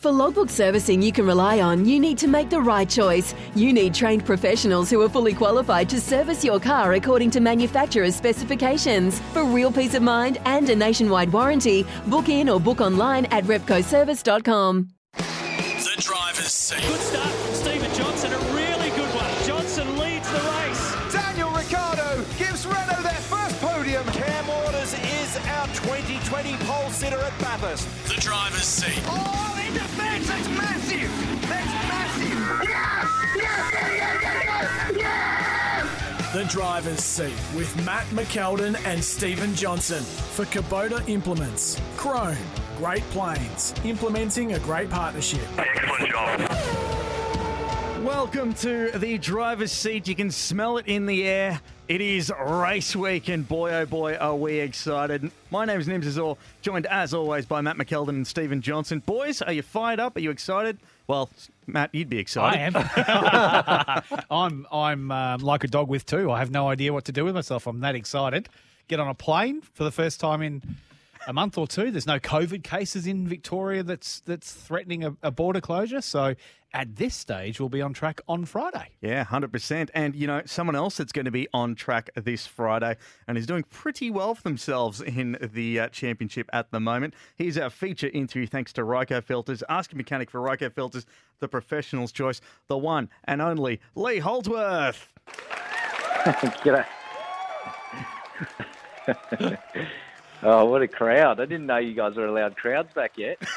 For logbook servicing you can rely on, you need to make the right choice. You need trained professionals who are fully qualified to service your car according to manufacturer's specifications. For real peace of mind and a nationwide warranty, book in or book online at repcoservice.com. The driver's seat. Good start from Steven Johnson, a really good one. Johnson leads the race. Daniel Ricciardo gives Renault 2020 pole sitter at Bathurst. The driver's seat. Oh, in defence, that's massive. That's massive. Yes, yes, yes, yes, yes. The driver's seat with Matt McKeldin and Steven Johnson for Kubota Implements. Chrome, Great Plains, implementing a great partnership. Excellent job. Welcome to the driver's seat. You can smell it in the air. It is race week, and boy, oh boy, are we excited. My name is Nims Azor, joined as always by Matt McKeldin and Steven Johnson. Boys, are you fired up? Are you excited? Well, Matt, you'd be excited. I am. I'm I'm um, like a dog with two. I have no idea what to do with myself. I'm that excited. Get on a plane for the first time in a month or two. There's no COVID cases in Victoria that's that's threatening a, a border closure. So at this stage, we'll be on track on Friday. Yeah, 100%. And, you know, someone else that's going to be on track this Friday and is doing pretty well for themselves in the uh, championship at the moment. Here's our feature interview thanks to Ryco Filters. Ask a mechanic for Ryco Filters, the professional's choice, the one and only Lee Holdsworth. G'day. oh, what a crowd. I didn't know you guys were allowed crowds back yet.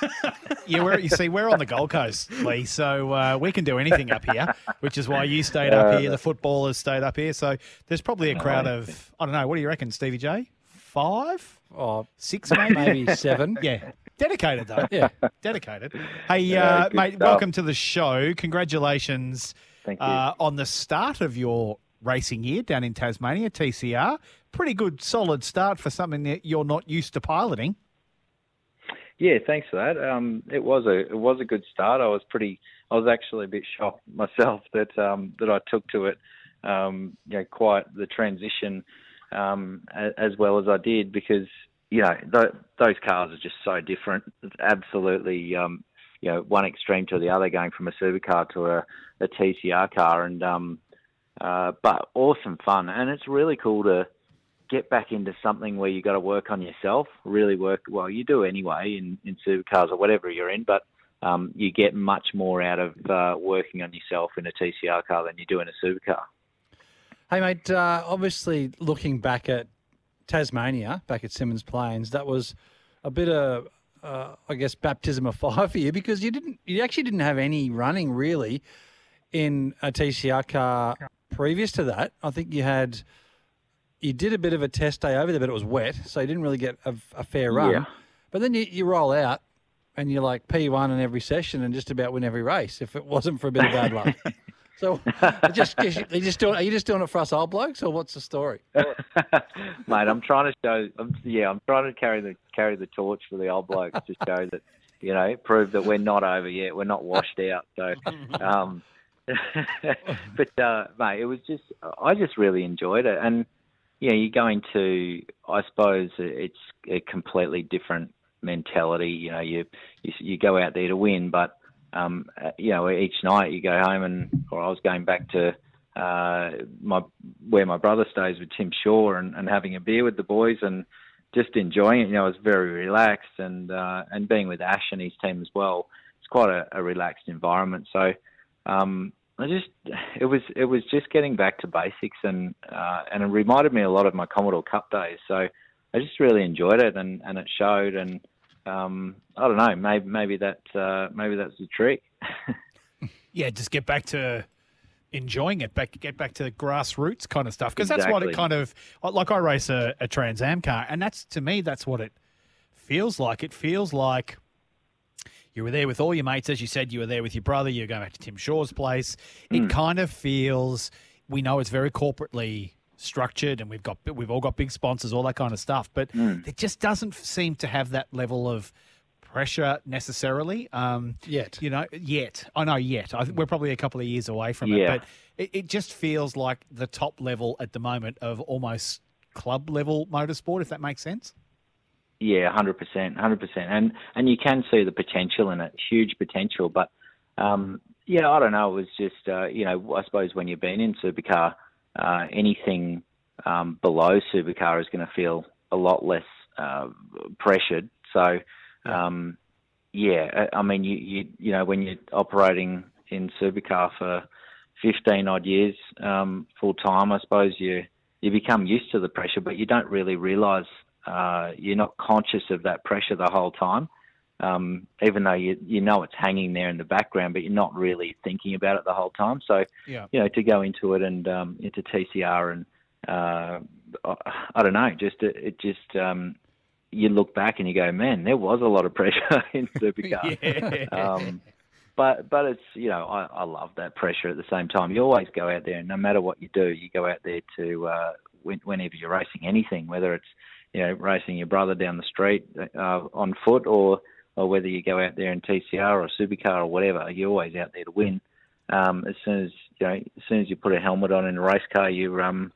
Yeah, we're, you see, we're on the Gold Coast, Lee, so uh, we can do anything up here, which is why you stayed up Uh, here. The footballers stayed up here. So there's probably a crowd of, I don't know, what do you reckon, Stevie J? Five? Oh, Six, maybe? maybe seven. Yeah. Dedicated, though. Yeah. Dedicated. Hey, Yeah, uh, mate, stuff. welcome to the show. Congratulations Thank you. uh, on the start of your racing year down in Tasmania, TCR. Pretty good, solid start for something that you're not used to piloting. Yeah, thanks for that. Um, it was a it was a good start. I was pretty. I was actually a bit shocked myself that um, that I took to it. Um, you know, quite the transition um, as well as I did because you know th- those cars are just so different. It's absolutely, um, you know, one extreme to the other, going from a supercar to a, a TCR car, and um, uh, but awesome fun, and it's really cool to get back into something where you got to work on yourself, really work. Well, you do anyway in in supercars or whatever you're in, but um, you get much more out of uh, working on yourself in a TCR car than you do in a supercar. Hey, mate, uh, obviously looking back at Tasmania, back at Symmons Plains, that was a bit of, uh, I guess, baptism of fire for you because you didn't, you actually didn't have any running really in a TCR car previous to that. I think you had, you did a bit of a test day over there, but it was wet, so you didn't really get a, a fair run. Yeah. But then you, you roll out and you're like P1 in every session and just about win every race if it wasn't for a bit of bad luck. So, just, you just doing, are you just doing it for us old blokes, or what's the story? Mate, I'm trying to show. I'm, yeah, I'm trying to carry the carry the torch for the old blokes to show that you know prove that we're not over yet. We're not washed out. So, um, but uh, mate, it was just I just really enjoyed it, and know, you're going to I suppose it's a completely different mentality. You know, you you, you go out there to win, but um, you know, each night you go home and, or I was going back to uh, my where my brother stays with Tim Shaw and, and having a beer with the boys and just enjoying it. You know, I was very relaxed and uh, and being with Ash and his team as well. It's quite a, a relaxed environment. So um, I just it was it was just getting back to basics and uh, and it reminded me a lot of my Commodore Cup days. So I just really enjoyed it and, and it showed and um, I don't know maybe maybe that uh, maybe that's the trick. Yeah, just get back to enjoying it, back get back to the grassroots kind of stuff because that's what it kind of like. I race a, a Trans Am car, and that's to me that's what it feels like. It feels like You were there with all your mates, as you said. You were there with your brother. You're going back to Tim Shaw's place. It Mm. kind of feels. We know it's very corporately structured, and we've got we've all got big sponsors, all that kind of stuff. But Mm. it just doesn't seem to have that level of pressure necessarily. Um, yet, you know, yet I know yet. I think we're probably a couple of years away from Yeah. it, but it, it just feels like the top level at the moment of almost club level motorsport, if that makes sense. Yeah, hundred percent, hundred percent, and and you can see the potential in it, huge potential. But um, yeah, I don't know. It was just uh, you know, I suppose when you've been in supercar, uh, anything um, below supercar is going to feel a lot less uh, pressured. So um, yeah, I I mean, you, you you know, when you're operating in supercar for fifteen odd years um, full time, I suppose you you become used to the pressure, but you don't really realise uh, you're not conscious of that pressure the whole time. Um, even though you you know it's hanging there in the background, but you're not really thinking about it the whole time. So Yeah. you know to go into it and um, into TCR and uh, I- I don't know, just it, it just um, you look back and you go, man, there was a lot of pressure in supercar. Yeah. Um, but but it's you know I, I love that pressure at the same time. You always go out there, and no matter what you do, you go out there to uh, when, whenever you're racing anything, whether it's you know racing your brother down the street uh, on foot, or or whether you go out there in TCR or supercar or whatever, you're always out there to win. Um, as soon as you know, as soon as you put a helmet on in a race car, you um,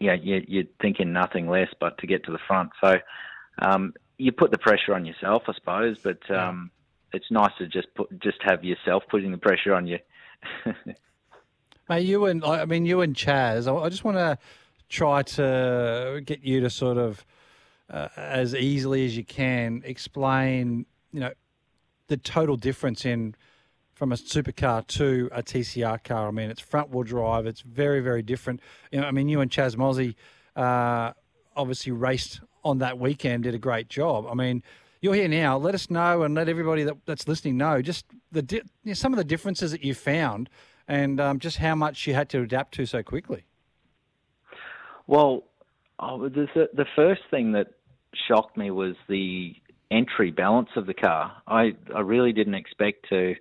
yeah, you, you're thinking nothing less but to get to the front. So um, you put the pressure on yourself, I suppose, but um, it's nice to just put just have yourself putting the pressure on you. Mate, you and I mean, you and Chaz. I just want to try to get you to sort of, uh, as easily as you can, explain, you know, the total difference in from a supercar to a TCR car. I mean, it's front wheel drive. It's very, very different. You know, I mean, you and Chaz Mozzie uh, obviously raced on that weekend, did a great job. I mean, you're here now. Let us know and let everybody that, that's listening know just the di- you know, some of the differences that you found and um, just how much you had to adapt to so quickly. Well, oh, the the first thing that shocked me was the entry balance of the car. I I really didn't expect to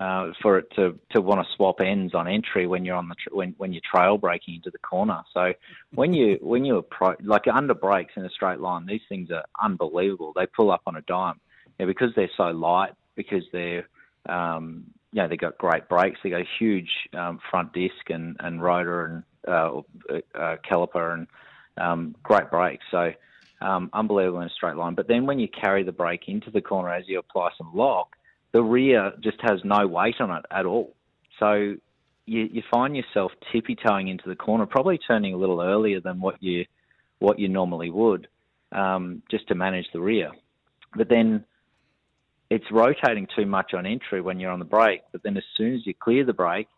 uh, for it to to want to swap ends on entry when you're on the tr- when when you're trail braking into the corner. So when you when you approach like under brakes in a straight line, these things are unbelievable. They pull up on a dime. Yeah, because they're so light, because they're um, you know, they've got great brakes. They got a huge um, front disc and, and rotor and uh, uh, caliper and um, great brakes. So um, unbelievable in a straight line. But then when you carry the brake into the corner as you apply some lock, the rear just has no weight on it at all. So you, you find yourself tippy toeing into the corner, probably turning a little earlier than what you what you normally would, um, just to manage the rear. But then it's rotating too much on entry when you're on the brake. But then as soon as you clear the brake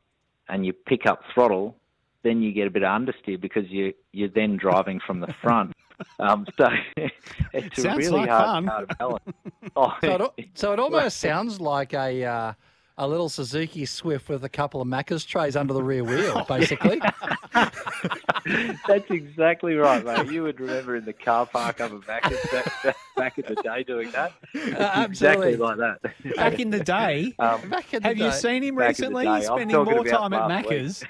and you pick up throttle, then you get a bit of understeer because you you're then driving from the front. Um, so it's a really like hard, fun. hard balance. Oh, So it, so it almost sounds like a uh, a little Suzuki Swift with a couple of Macca's trays under the rear wheel, basically. That's exactly right, mate. You would remember in the car park up at back, back, back in the day doing that. It's exactly absolutely. like that. Back in the day, Um, have you seen him Back recently? He's spending more time at last. Macca's.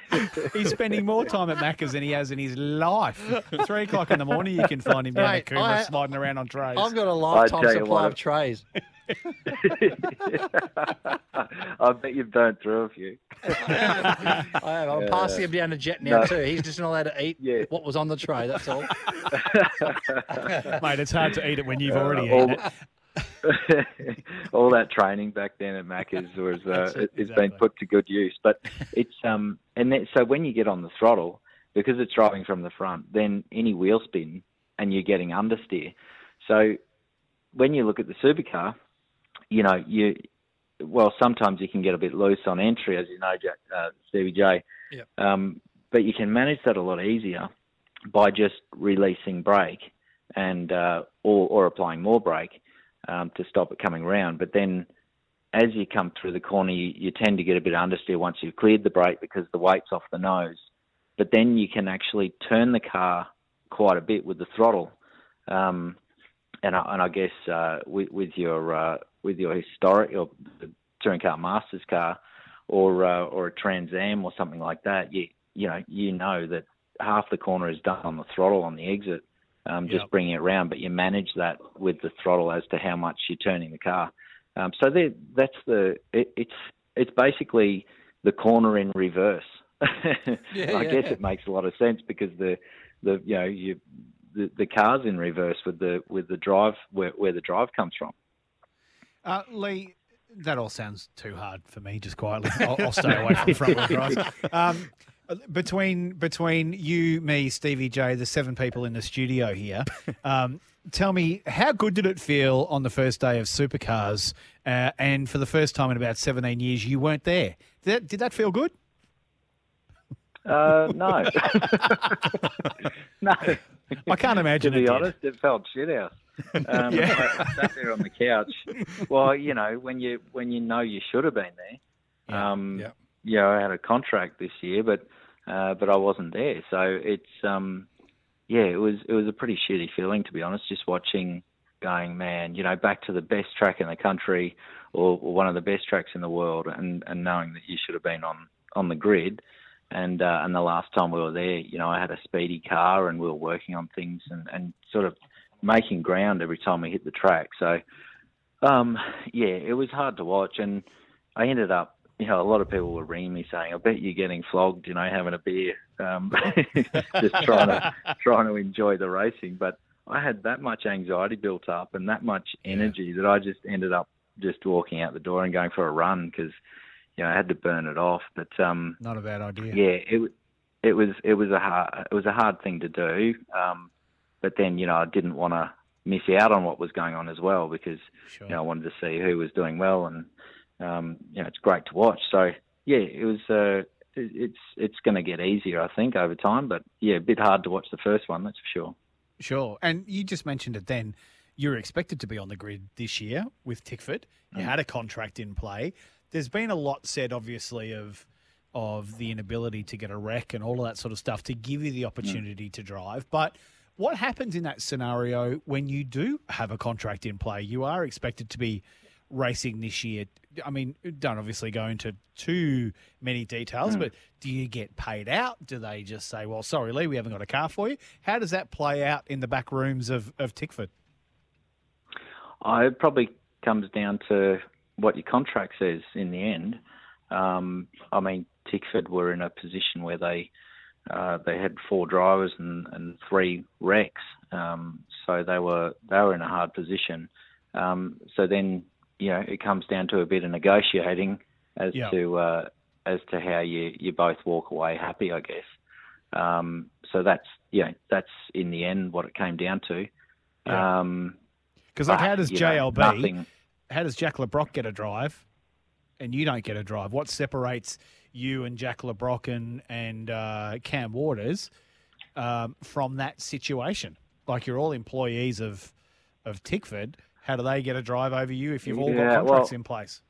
He's spending more time at Macca's than he has in his life. Three o'clock in the morning, you can find him down Mate, at Coomera sliding around on trays. I've got a lifetime supply of trays. I bet you've burnt through a few. I am. I'm Yeah. passing him down to Jet now No. too. He's just not allowed to eat what was on the tray. That's all. Mate, it's hard to eat it when you've Uh, already all- eaten it. all that training back then at Macca's was uh, That's it, it's been put to good use. But it's um and then, so when you get on the throttle because it's driving from the front, then any wheel spin and you're getting understeer. So when you look at the supercar, you know you well sometimes you can get a bit loose on entry, as you know, Jack, uh, Stevie J. Yep. Um, but you can manage that a lot easier by just releasing brake and uh, or, or applying more brake um, to stop it coming round. But then as you come through the corner, you, you tend to get a bit understeer once you've cleared the brake because the weight's off the nose. But then you can actually turn the car quite a bit with the throttle. Um, and I, and I guess uh, with, with your uh, with your historic your touring car masters car, or uh, or a Trans Am or something like that, you you know you know that half the corner is done on the throttle on the exit, um, just Yep. bringing it around, but you manage that with the throttle as to how much you're turning the car. Um, so there- that's the it, it's it's basically the corner in reverse. I Yeah, guess yeah. it makes a lot of sense because the the you know you the, the car's in reverse with the with the drive where, where the drive comes from. Uh, Lee, that all sounds too hard for me. Just quietly, I'll, I'll stay away from the front wheel drives. Um, between between you, me, Stevie J, the seven people in the studio here, um, tell me how good did it feel on the first day of Supercars? Uh, and for the first time in about seventeen years, you weren't there. Did that, did that feel good? Uh, no, no. I can't imagine to it be did. honest, it felt shit house. Um, Yeah. I, sat there on the couch. Well, you know, when you when you know you should have been there. Um, yeah. yeah, I had a contract this year, but uh, but I wasn't there. So it's um, yeah, it was it was a pretty shitty feeling to be honest. Just watching, going, man, you know, back to the best track in the country or, or one of the best tracks in the world, and and knowing that you should have been on on the grid. And uh, and the last time we were there, you know, I had a speedy car and we were working on things and, and sort of making ground every time we hit the track. So, um, yeah, it was hard to watch, and I ended up, you know, a lot of people were ringing me saying, "I bet you're getting flogged," you know, having a beer, um, just trying to trying to enjoy the racing. But I had that much anxiety built up and that much energy that I just ended up just walking out the door and going for a run because, you know, I had to burn it off. But um, Not a bad idea. yeah, it it was it was a hard it was a hard thing to do. Um, but then you know I didn't want to miss out on what was going on as well because Sure. you know I wanted to see who was doing well and um, you know it's great to watch. So yeah, it was uh, it's it's going to get easier I think over time. But yeah, a bit hard to watch the first one that's for sure. Sure. And you just mentioned it then. You were expected to be on the grid this year with Tickford. You had a contract in play. There's been a lot said, obviously, of of the inability to get a REC and all of that sort of stuff to give you the opportunity to drive. But what happens in that scenario when you do have a contract in play? You are expected to be racing this year. I mean, don't obviously go into too many details, but do you get paid out? Do they just say, well, sorry, Lee, we haven't got a car for you? How does that play out in the back rooms of, of Tickford? Uh, it probably comes down to what your contract says in the end. Um, I mean, Tickford were in a position where they uh, they had four drivers and, and three RECs, um, so they were they were in a hard position. Um, so then, you know, it comes down to a bit of negotiating as Yeah. to uh, as to how you you both walk away happy, I guess. Um, so that's yeah, that's in the end what it came down to. Yeah. Um, Because like, but, how does you know, JLB, nothing- how does Jack Le Brocq get a drive, and you don't get a drive? What separates you and Jack Le Brocq and uh, Cam Waters um, from that situation? Like you're all employees of of Tickford. How do they get a drive over you if you've all got Yeah, contracts well- in place?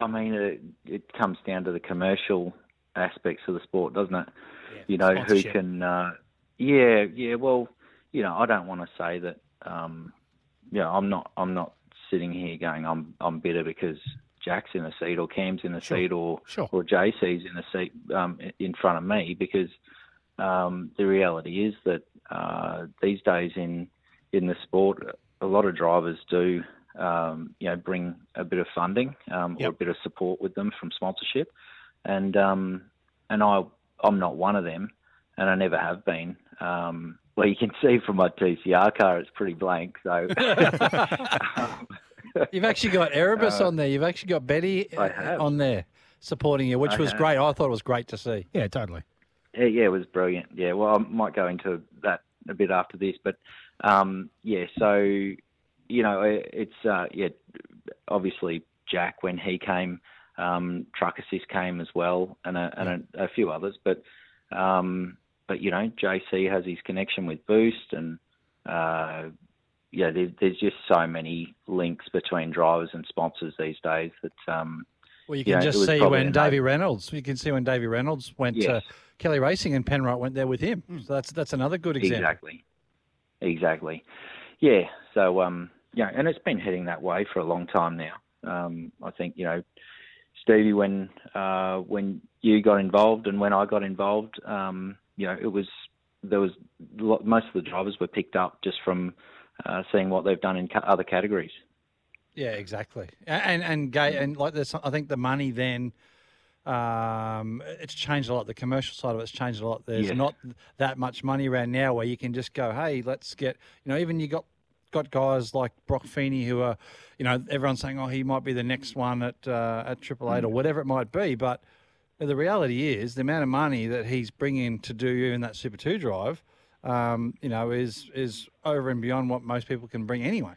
I mean, it, it comes down to the commercial aspects of the sport, doesn't it? Yeah, you know, who can. Uh, yeah, yeah. Well, you know, I don't want to say that. Um, yeah, I'm not. I'm not sitting here going, I'm. I'm bitter because Jack's in the seat or Cam's in the Sure, seat or sure. or JC's in the seat um, in front of me because um, the reality is that uh, these days in in the sport, a lot of drivers do um, you know bring a bit of funding um, or a bit of support with them from sponsorship, and um, and I I'm not one of them, and I never have been. Um, well, you can see from my TCR car, it's pretty blank. So You've actually got Erebus Uh, on there. You've actually got Betty I uh, have. on there supporting you, which I was have. great. I thought it was great to see. Yeah, totally. Yeah, yeah, it was brilliant. Yeah, well, I might go into that a bit after this, but um, yeah, so you know, it, it's uh, yeah, obviously Jack when he came, um, Truck Assist came as well, and a, and a, a few others, but um, but you know, JC has his connection with Boost, and uh, yeah, there, there's just so many links between drivers and sponsors these days that um, Well, you Yeah, can it just see when a no- Davey Reynolds. You can see when Davey Reynolds went Yes. to Kelly Racing and Penrite went there with him. So that's that's another good example. Exactly. Exactly. Yeah. So um you know, and it's been heading that way for a long time now. Um, I think you know, Stevie, when uh, when you got involved and when I got involved, um, you know, it was there was most of the drivers were picked up just from uh, seeing what they've done in other categories. Yeah, exactly. And and gay and like this, I think the money then. Um, it's changed a lot. The commercial side of it's changed a lot. There's Yeah. not that much money around now where you can just go, hey, let's get, you know, even you got got guys like Broc Feeney who are, you know, everyone's saying, oh, he might be the next one at uh, at Triple Eight or whatever it might be. But the reality is the amount of money that he's bringing to do even that Super Two drive, um, you know, is is over and beyond what most people can bring anyway.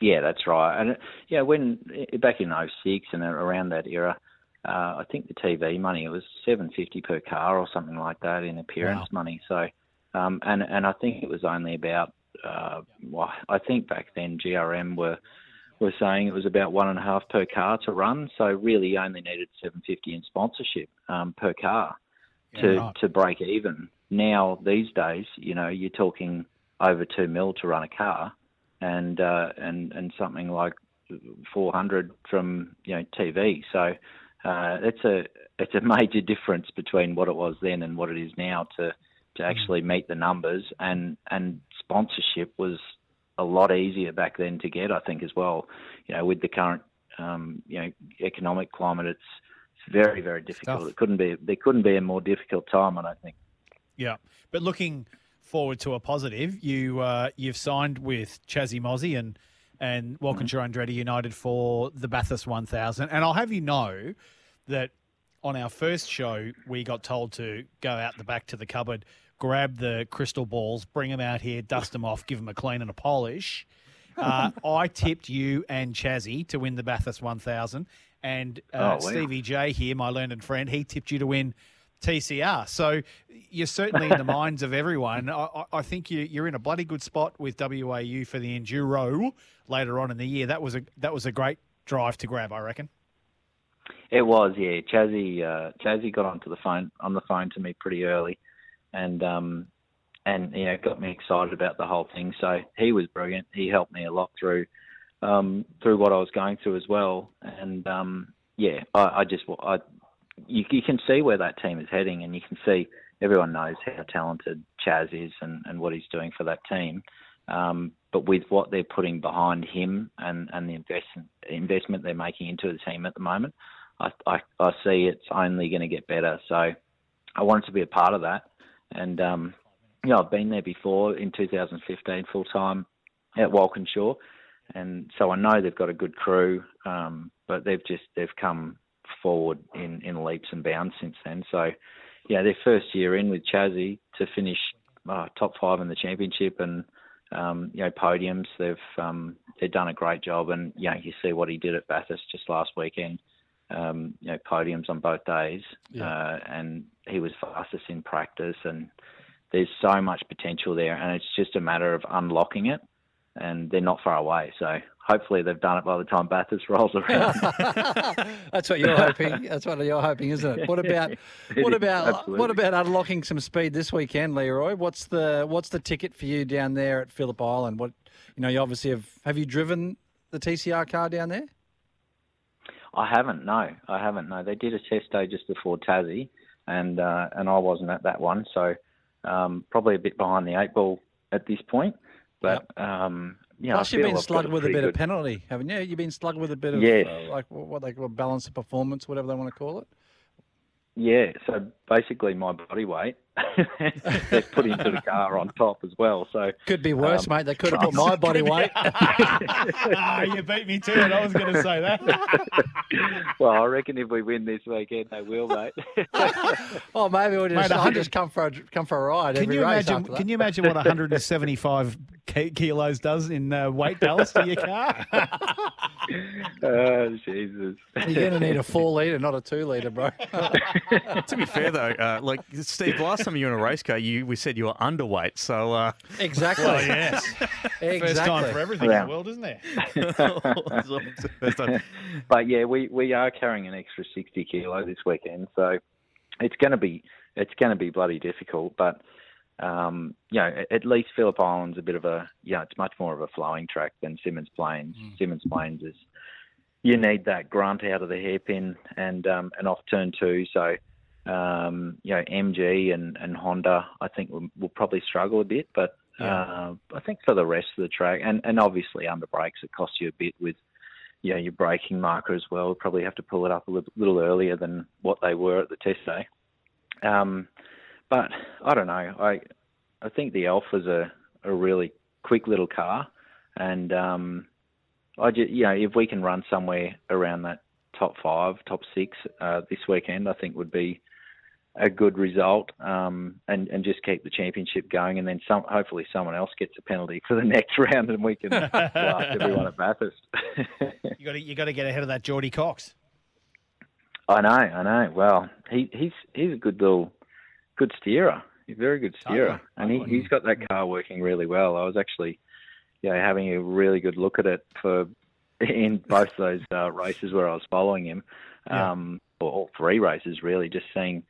Yeah, that's right. And yeah, when uh, back in 06 and around that era, uh, I think the TV money it was seven fifty per car or something like that in appearance Wow. money. So, um, and and I think it was only about, uh, well, I think back then GRM were were saying it was about one and a half per car to run. So really, you only needed seven fifty in sponsorship um, per car to Yeah, right. to break even. Now these days, you know, you're talking over two mil to run a car, and uh, and and something like 400 from you know TV. So uh, it's a it's a major difference between what it was then and what it is now to to actually meet the numbers and and sponsorship was a lot easier back then to get. I think as well. You know, with the current um, you know economic climate, it's it's very very difficult. tough. It couldn't be there couldn't be a more difficult time. I don't think. Yeah, but looking forward to a positive, you uh, you've signed with Chazzy Mozzie and and Walkinshaw Andretti United for the Bathurst 1000, and I'll have you know that on our first show we got told to go out the back to the cupboard, grab the crystal balls, bring them out here, dust them off, give them a clean and a polish. Uh, I tipped you and Chazzy to win the Bathurst 1000, and uh, Oh, wow. Stevie J here, my learned friend, he tipped you to win TCR. So you're certainly in the minds of everyone. I, I- think you, you're in a bloody good spot with WAU for the Enduro later on in the year. That was a that was a great drive to grab, I reckon. It was, yeah. Chazzy, uh, Chazzy got onto the phone on the phone to me pretty early, and um, and you know got me excited about the whole thing. So he was brilliant. He helped me a lot through um, through what I was going through as well. And um, yeah, I, I just I you, you can see where that team is heading, and you can see everyone knows how talented Chaz is and, and what he's doing for that team. Um, but with what they're putting behind him and, and the investment investment they're making into the team at the moment, I, I, I see it's only going to get better. So I wanted to be a part of that. And, um, you know, I've been there before in 2015 full time at Walkinshaw. And so I know they've got a good crew, um, but they've just, they've come forward in, in leaps and bounds since then. So, yeah, their first year in with Chazzy to finish uh, top five in the championship and, um, you know, podiums. They've um, they've done a great job, and you know, you see what he did at Bathurst just last weekend. Um, you know, podiums on both days, Yeah. uh, and he was fastest in practice. And there's so much potential there, and it's just a matter of unlocking it. And they're not far away, so hopefully they've done it by the time Bathurst rolls around. That's what you're hoping. That's what you're hoping, isn't it? What about what about absolutely. what about unlocking some speed this weekend, Leroy? What's the what's the ticket for you down there at Phillip Island? What you know, you obviously have have you driven the TCR car down there? I haven't. No, I haven't. No, they did a test day just before Tassie, and uh, and I wasn't at that one, so um, probably a bit behind the eight ball at this point. But um, you know, plus you've been I've slugged with a pretty bit of penalty, haven't you? You've been slugged with a bit of Yes. uh, like what they call balance of performance, whatever they want to call it. Yeah, so basically my body weight they've put into the car on top as well. So Could be worse, um, mate. They could have put my body weight. ah, you beat me to it. I was going to say that. well, I reckon if we win this weekend, they will, mate. oh, maybe we'll just, Mate, I'll 100 just come for a come for a ride. Can every you race imagine? after that. Can you imagine what 175 ki- kilos does in uh, weight balance to your car? oh, Jesus. You're going to need a four litre, not a two litre, bro. to be fair though, uh, like Steve, last time you were in a race car, you we said you were underweight. So uh, Exactly. Well, yes. exactly. First time for everything in the world, isn't there? But yeah, we, we are carrying an extra sixty kilo this weekend, so it's going to be it's going to be bloody difficult. But um, you know, at- least Phillip Island's a bit of a, you know, it's much more of a flowing track than Symmons Plains. Symmons Plains is, you need that grunt out of the hairpin and um, and off turn two. So, um, you know, MG and, and Honda, I think will, will probably struggle a bit, but uh, I think for the rest of the track, and, and obviously under brakes, it costs you a bit with, you know, your braking marker as well. Probably have to pull it up a little, little earlier than what they were at the test day. Um, but I don't know. I I think the Alfa's a, a really quick little car, and um, I just, you know if we can run somewhere around that top five, top six uh, this weekend, I think would be a good result, um, and and just keep the championship going, and then some hopefully someone else gets a penalty for the next round, and we can blast everyone at Bathurst. You got to you got to get ahead of that Geordie Cox. I know, I know. Well, he he's he's a good little good steerer. Very good steerer, and he, he's got that car working really well. I was actually, you know, having a really good look at it for in both those uh, races where I was following him, um, or all three races really, just seeing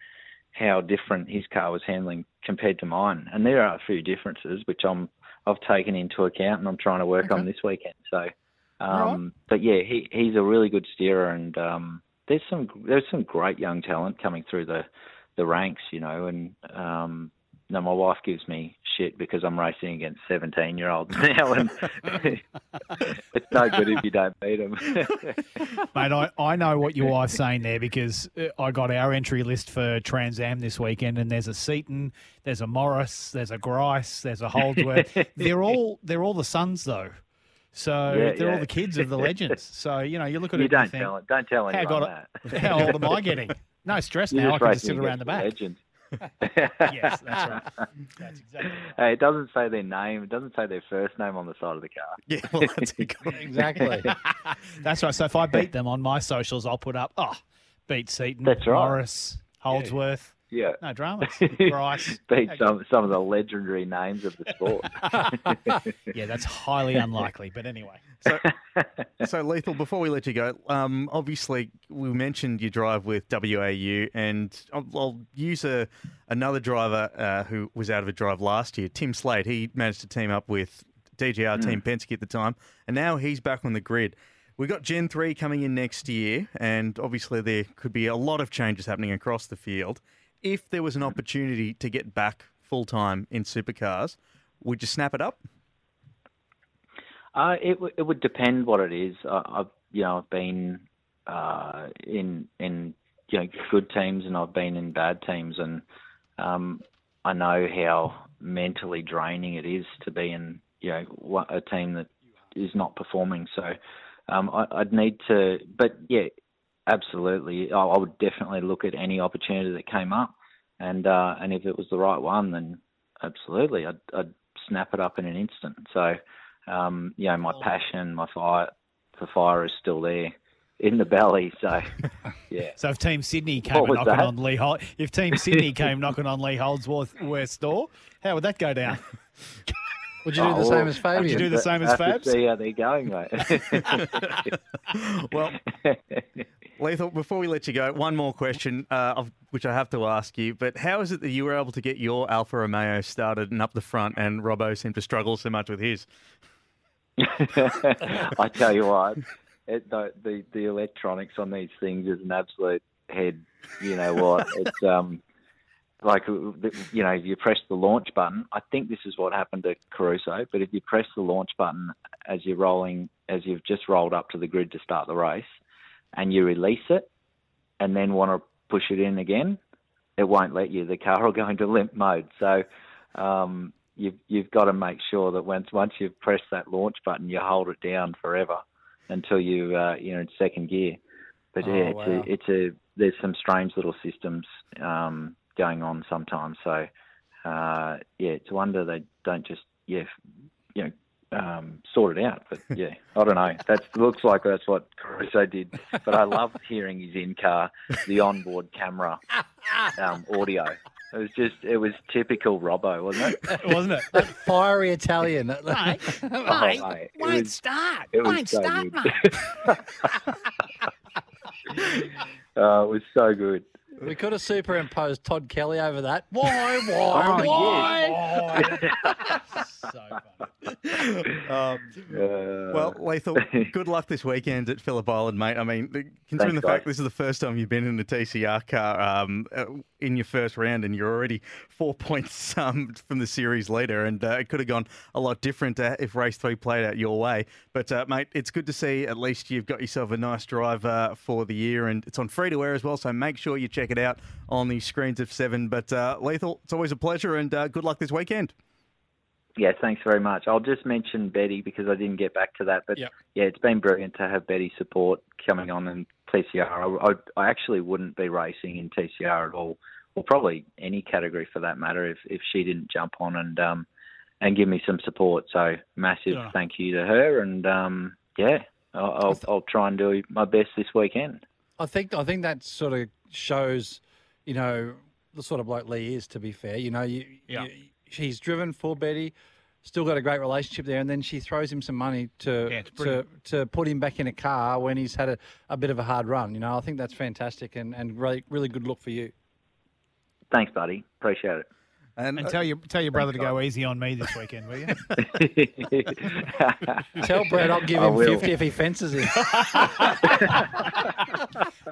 how different his car was handling compared to mine. And there are a few differences which I'm I've taken into account and I'm trying to work on this weekend. So, um, but yeah, he he's a really good steerer, and um, there's some there's some great young talent coming through the the ranks, you know, and um, no, my wife gives me shit because I'm racing against 17 year olds now, and it's no good if you don't beat them. Mate, I, I know what your wife's saying there because uh, I got our entry list for Trans Am this weekend, and there's a Seton, there's a Morris, there's a Grice, there's a Holdsworth. they're all they're all the sons though, so Yeah, they're all the kids of the legends. So you know, you look at you it. and don't think, tell it. Don't tell how, anyone got that. how old am I getting? No stress You're now. I can just sit around the back. legends. yes, that's right. That's exactly Hey, it doesn't say their name. It doesn't say their first name on the side of the car. Yeah, well, that's Exactly. That's right. So if I beat them on my socials, I'll put up, oh, beat Seton, That's right. Morris, Holdsworth. Yeah. No dramas. Bryce. Beat some some of the legendary names of the sport. Yeah, that's highly unlikely. But anyway. So, so lethal. Before we let you go, um, obviously we mentioned you drive with WAU, and I'll, I'll use a another driver uh, who was out of a drive last year, Tim Slade. He managed to team up with DJR Team Penske at the time, and now he's back on the grid. We've got Gen three coming in next year, and obviously there could be a lot of changes happening across the field. If there was an opportunity to get back full time in supercars, would you snap it up? Uh, it w- it would depend what it is. I, I've you know I've been uh, in in you know good teams and I've been in bad teams, and um, I know how mentally draining it is to be in you know a team that is not performing. So um, I, I'd need to, but yeah, absolutely, I, I would definitely look at any opportunity that came up, and uh, and if it was the right one, then absolutely, I'd, I'd snap it up in an instant. So um, you know, my passion, my fire, the fire is still there in the belly. So, yeah. So if Team Sydney came knocking that? on Lee Hol- if Team Sydney came knocking on Lee Holdsworth West door, how would that go down? Would you do the Oh, same as Fabian? Would you do the same as have to Fabs? see how they're going, mate. Well, Lethal, before we let you go, one more question, uh, of, which I have to ask you. But how is it that you were able to get your Alfa Romeo started and up the front, and Robbo seemed to struggle so much with his? I tell you what, it, the, the the electronics on these things is an absolute head. You know what? It's um like you know, if you press the launch button, I think this is what happened to Caruso. But if you press the launch button as you're rolling, as you've just rolled up to the grid to start the race, and you release it, and then want to push it in again, it won't let you. The car will go into limp mode. So um, you've you've got to make sure that once once you've pressed that launch button, you hold it down forever until you uh, you're in second gear. But Oh, yeah, it's a, it's a there's some strange little systems um, going on sometimes. So uh, yeah, it's a wonder they don't just yeah you know um, sort it out. But yeah, I don't know. That looks like that's what Caruso did. But I love hearing his in car, the onboard camera um, audio. It was just it was typical Robbo, wasn't it? Wasn't it? Fiery Italian. Mate, Oh, mate, it won't was- start. it Won't so start, good. mate. uh, it was so good. We could have superimposed Todd Kelly over that. Why? Why? Oh, Why? Why? Um, Uh, well, Lethal, good luck this weekend at Phillip Island, mate. I mean, the- considering the fact guys. this is the first time you've been in a TCR car um, uh, in your first round and you're already four points um, from the series leader, and uh, it could have gone a lot different uh, if race three played out your way. But, uh, mate, it's good to see at least you've got yourself a nice drive uh, for the year, and it's on free to wear as well, so make sure you check it out on the screens of seven. But, uh, Lethal, it's always a pleasure, and uh, good luck this weekend. Yeah, thanks very much. I'll just mention Betty because I didn't get back to that. But Yep. yeah, it's been brilliant to have Betty support coming on in TCR. I, I, I actually wouldn't be racing in TCR at all, or probably any category for that matter, if, if she didn't jump on and um, and give me some support. So massive Good on her. thank you to her. And um, yeah, I'll, I'll, I'll try and do my best this weekend. I think I think that sort of shows, you know, the sort of bloke Lee is. To be fair, you know, you, Yeah. you he's driven for Betty, still got a great relationship there, and then she throws him some money to Yeah, to to put him back in a car when he's had a, a bit of a hard run. You know, I think that's fantastic and and really really good look for you. Thanks, buddy. Appreciate it. And, And uh, tell your tell your brother to Thanks, go easy on me this weekend, will you? Tell Brad I'll give him fifty if he fences him.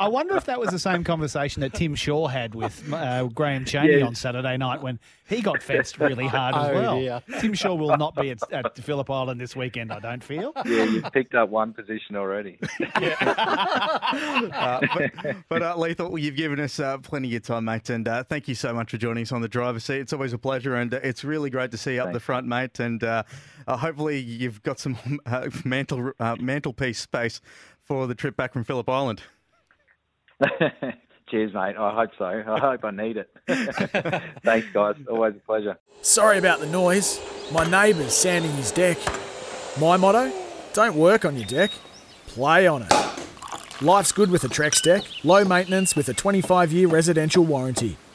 I wonder if that was the same conversation that Tim Shaw had with uh, Graham Cheney Yeah. on Saturday night when he got fenced really hard as Oh, well. dear. Tim Shaw will not be at, at Phillip Island this weekend, I don't feel. yeah, you've picked up one position already. uh, but but uh, Lethal, you've given us uh, plenty of time, mate, and uh, thank you so much for joining us on the driver's seat. It's always a pleasure, and uh, it's really great to see you up the front, mate. And uh, uh, hopefully, you've got some uh, mantle uh, mantelpiece space for the trip back from Phillip Island. Cheers, mate. I hope so. I hope I need it. Thanks, guys. Always a pleasure. Sorry about the noise. My neighbour's sanding his deck. My motto don't work on your deck, play on it. Life's good with a Trex deck, low maintenance with a 25 year residential warranty.